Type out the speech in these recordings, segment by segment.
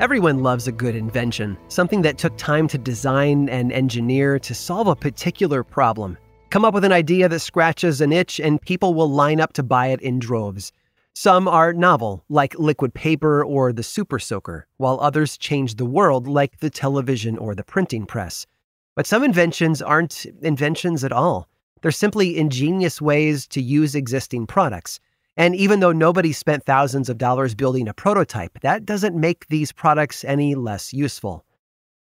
Everyone loves a good invention, something that took time to design and engineer to solve a particular problem. Come up with an idea that scratches an itch, and people will line up to buy it in droves. Some are novel, like liquid paper or the super soaker, while others change the world, like the television or the printing press. But some inventions aren't inventions at all. They're simply ingenious ways to use existing products. And even though nobody spent thousands of dollars building a prototype, that doesn't make these products any less useful.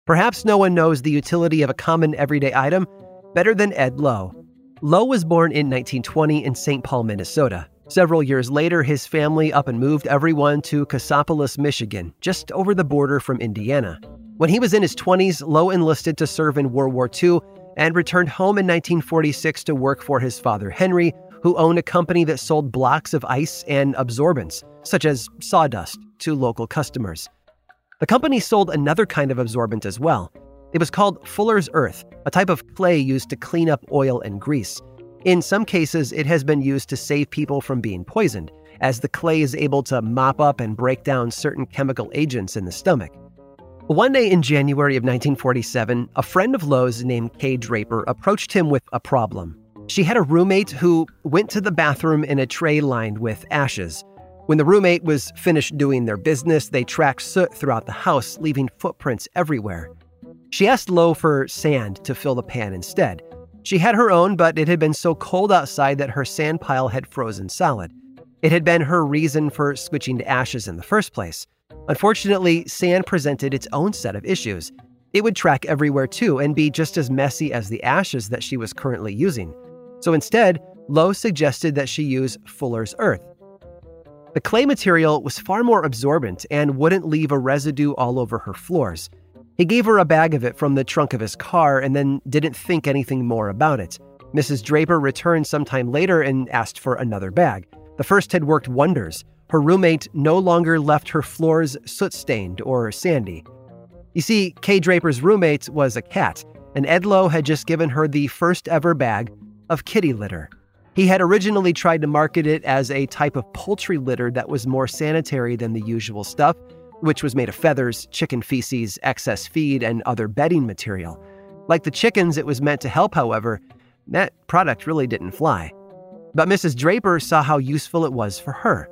Perhaps no one knows the utility of a common everyday item better than Ed Lowe. Lowe was born in 1920 in St. Paul, Minnesota. Several years later, his family up and moved everyone to Cassopolis, Michigan, just over the border from Indiana. When he was in his 20s, Lowe enlisted to serve in World War II and returned home in 1946 to work for his father, Henry, who owned a company that sold blocks of ice and absorbents, such as sawdust, to local customers. The company sold another kind of absorbent as well. It was called Fuller's Earth, a type of clay used to clean up oil and grease. In some cases, it has been used to save people from being poisoned, as the clay is able to mop up and break down certain chemical agents in the stomach. One day in January of 1947, a friend of Lowe's named Kay Draper approached him with a problem. She had a roommate who went to the bathroom in a tray lined with ashes. When the roommate was finished doing their business, they tracked soot throughout the house, leaving footprints everywhere. She asked Lowe for sand to fill the pan instead. She had her own, but it had been so cold outside that her sand pile had frozen solid. It had been her reason for switching to ashes in the first place. Unfortunately, sand presented its own set of issues. It would track everywhere too and be just as messy as the ashes that she was currently using. So instead, Lowe suggested that she use Fuller's Earth. The clay material was far more absorbent and wouldn't leave a residue all over her floors. He gave her a bag of it from the trunk of his car and then didn't think anything more about it. Mrs. Draper returned sometime later and asked for another bag. The first had worked wonders. Her roommate no longer left her floors soot stained or sandy. You see, Kay Draper's roommate was a cat, and Ed Lowe had just given her the first ever bag of kitty litter. He had originally tried to market it as a type of poultry litter that was more sanitary than the usual stuff, which was made of feathers, chicken feces, excess feed, and other bedding material. Like the chickens it was meant to help, however, that product really didn't fly. But Mrs. Draper saw how useful it was for her.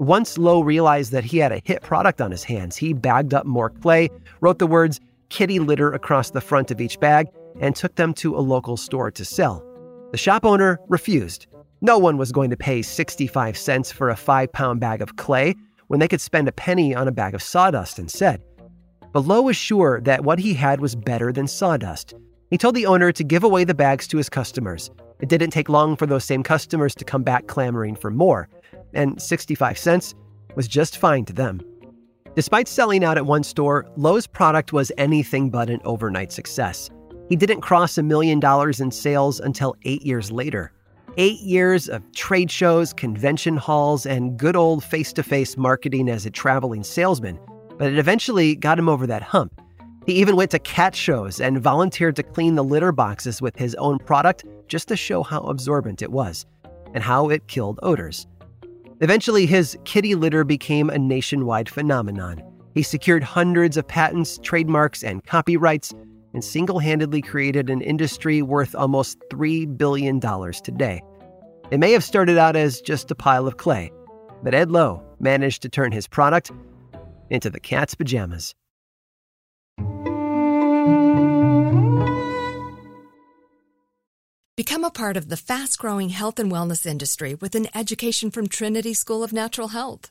Once Lowe realized that he had a hit product on his hands, he bagged up more clay, wrote the words kitty litter across the front of each bag, and took them to a local store to sell. The shop owner refused. No one was going to pay 65 cents for a five pound bag of clay when they could spend a penny on a bag of sawdust instead. But Lowe was sure that what he had was better than sawdust. He told the owner to give away the bags to his customers. It didn't take long for those same customers to come back clamoring for more, and 65 cents was just fine to them. Despite selling out at one store, Lowe's product was anything but an overnight success. He didn't cross a million dollars in sales until eight years later. Eight years of trade shows, convention halls, and good old face to face marketing as a traveling salesman, but it eventually got him over that hump. He even went to cat shows and volunteered to clean the litter boxes with his own product just to show how absorbent it was and how it killed odors. Eventually, his kitty litter became a nationwide phenomenon. He secured hundreds of patents, trademarks, and copyrights, and single handedly created an industry worth almost $3 billion today. It may have started out as just a pile of clay, but Ed Lowe managed to turn his product into the cat's pajamas. Become a part of the fast growing health and wellness industry with an education from Trinity School of Natural Health.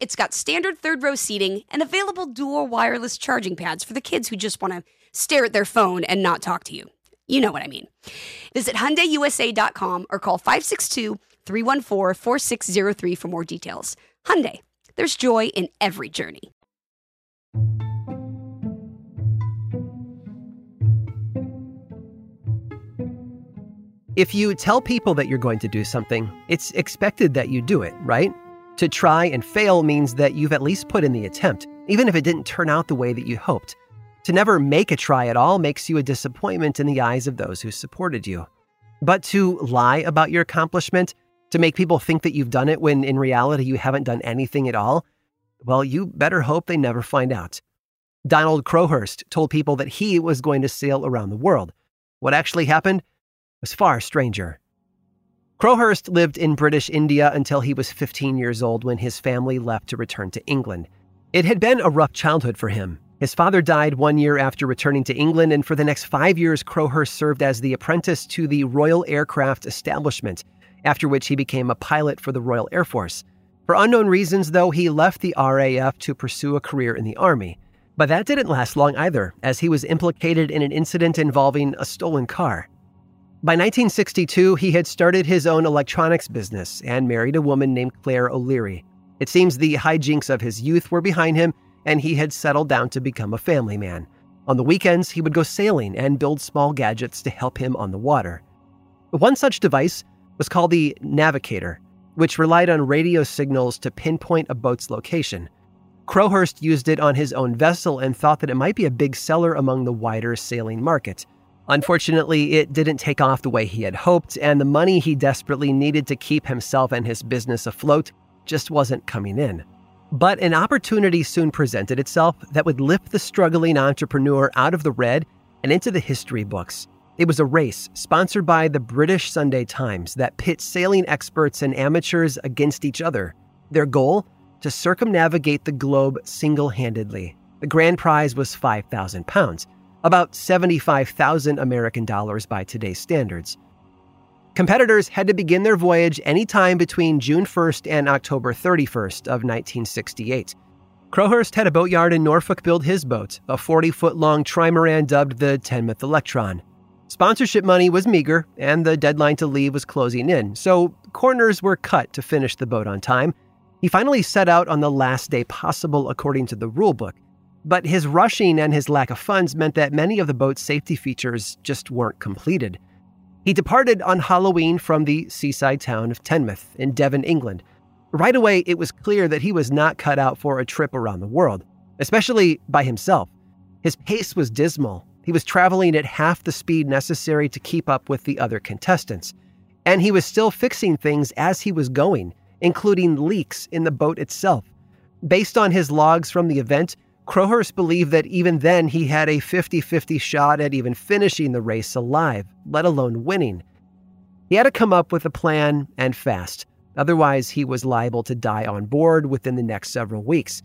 it's got standard third row seating and available dual wireless charging pads for the kids who just want to stare at their phone and not talk to you. You know what I mean. Visit HyundaiUSA.com or call 562-314-4603 for more details. Hyundai, there's joy in every journey. If you tell people that you're going to do something, it's expected that you do it, right? To try and fail means that you've at least put in the attempt, even if it didn't turn out the way that you hoped. To never make a try at all makes you a disappointment in the eyes of those who supported you. But to lie about your accomplishment, to make people think that you've done it when in reality you haven't done anything at all, well, you better hope they never find out. Donald Crowhurst told people that he was going to sail around the world. What actually happened was far stranger. Crowhurst lived in British India until he was 15 years old when his family left to return to England. It had been a rough childhood for him. His father died one year after returning to England, and for the next five years, Crowhurst served as the apprentice to the Royal Aircraft Establishment, after which he became a pilot for the Royal Air Force. For unknown reasons, though, he left the RAF to pursue a career in the Army. But that didn't last long either, as he was implicated in an incident involving a stolen car. By 1962, he had started his own electronics business and married a woman named Claire O'Leary. It seems the hijinks of his youth were behind him, and he had settled down to become a family man. On the weekends, he would go sailing and build small gadgets to help him on the water. One such device was called the Navicator, which relied on radio signals to pinpoint a boat's location. Crowhurst used it on his own vessel and thought that it might be a big seller among the wider sailing market. Unfortunately, it didn't take off the way he had hoped, and the money he desperately needed to keep himself and his business afloat just wasn't coming in. But an opportunity soon presented itself that would lift the struggling entrepreneur out of the red and into the history books. It was a race sponsored by the British Sunday Times that pit sailing experts and amateurs against each other. Their goal? To circumnavigate the globe single handedly. The grand prize was 5,000 pounds. About 75,000 American dollars by today's standards. Competitors had to begin their voyage anytime between June 1st and October 31st of 1968. Crowhurst had a boatyard in Norfolk build his boat, a 40 foot long trimaran dubbed the Teignmouth Electron. Sponsorship money was meager, and the deadline to leave was closing in, so corners were cut to finish the boat on time. He finally set out on the last day possible according to the rulebook, but his rushing and his lack of funds meant that many of the boat's safety features just weren't completed. He departed on Halloween from the seaside town of Teignmouth in Devon, England, Right away, it was clear that he was not cut out for a trip around the world, especially by himself. His pace was dismal. He was traveling at half the speed necessary to keep up with the other contestants. And he was still fixing things as he was going, including leaks in the boat itself. Based on his logs from the event, Crowhurst believed that even then he had a 50 50 shot at even finishing the race alive, let alone winning. He had to come up with a plan and fast. Otherwise, he was liable to die on board within the next several weeks.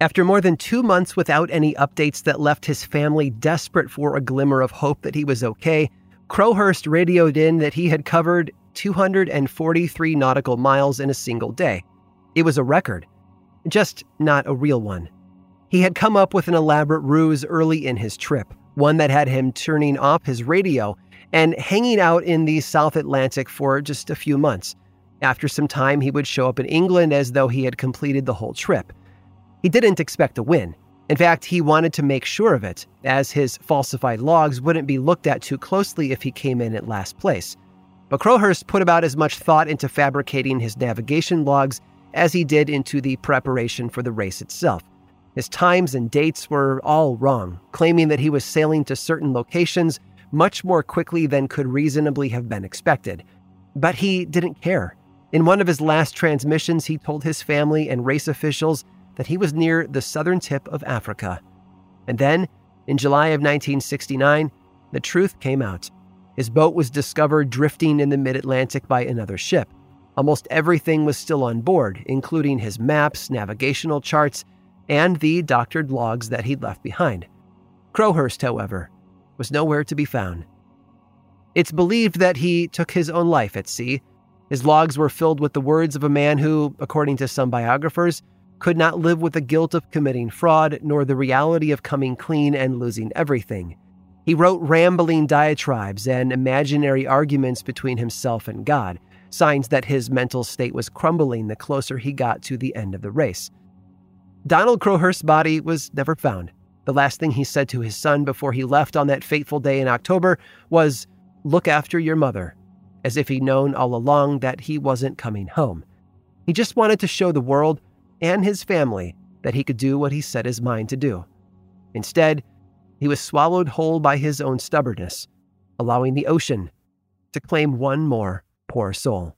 After more than two months without any updates that left his family desperate for a glimmer of hope that he was okay, Crowhurst radioed in that he had covered 243 nautical miles in a single day. It was a record, just not a real one. He had come up with an elaborate ruse early in his trip, one that had him turning off his radio and hanging out in the South Atlantic for just a few months. After some time, he would show up in England as though he had completed the whole trip. He didn't expect to win. In fact, he wanted to make sure of it, as his falsified logs wouldn't be looked at too closely if he came in at last place. But Crowhurst put about as much thought into fabricating his navigation logs as he did into the preparation for the race itself. His times and dates were all wrong, claiming that he was sailing to certain locations much more quickly than could reasonably have been expected. But he didn't care. In one of his last transmissions, he told his family and race officials that he was near the southern tip of Africa. And then, in July of 1969, the truth came out. His boat was discovered drifting in the mid Atlantic by another ship. Almost everything was still on board, including his maps, navigational charts, and the doctored logs that he'd left behind. Crowhurst, however, was nowhere to be found. It's believed that he took his own life at sea his logs were filled with the words of a man who, according to some biographers, could not live with the guilt of committing fraud nor the reality of coming clean and losing everything. He wrote rambling diatribes and imaginary arguments between himself and God, signs that his mental state was crumbling the closer he got to the end of the race. Donald Crowhurst's body was never found. The last thing he said to his son before he left on that fateful day in October was, Look after your mother as if he'd known all along that he wasn't coming home. He just wanted to show the world and his family that he could do what he set his mind to do. Instead, he was swallowed whole by his own stubbornness, allowing the ocean to claim one more poor soul.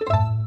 you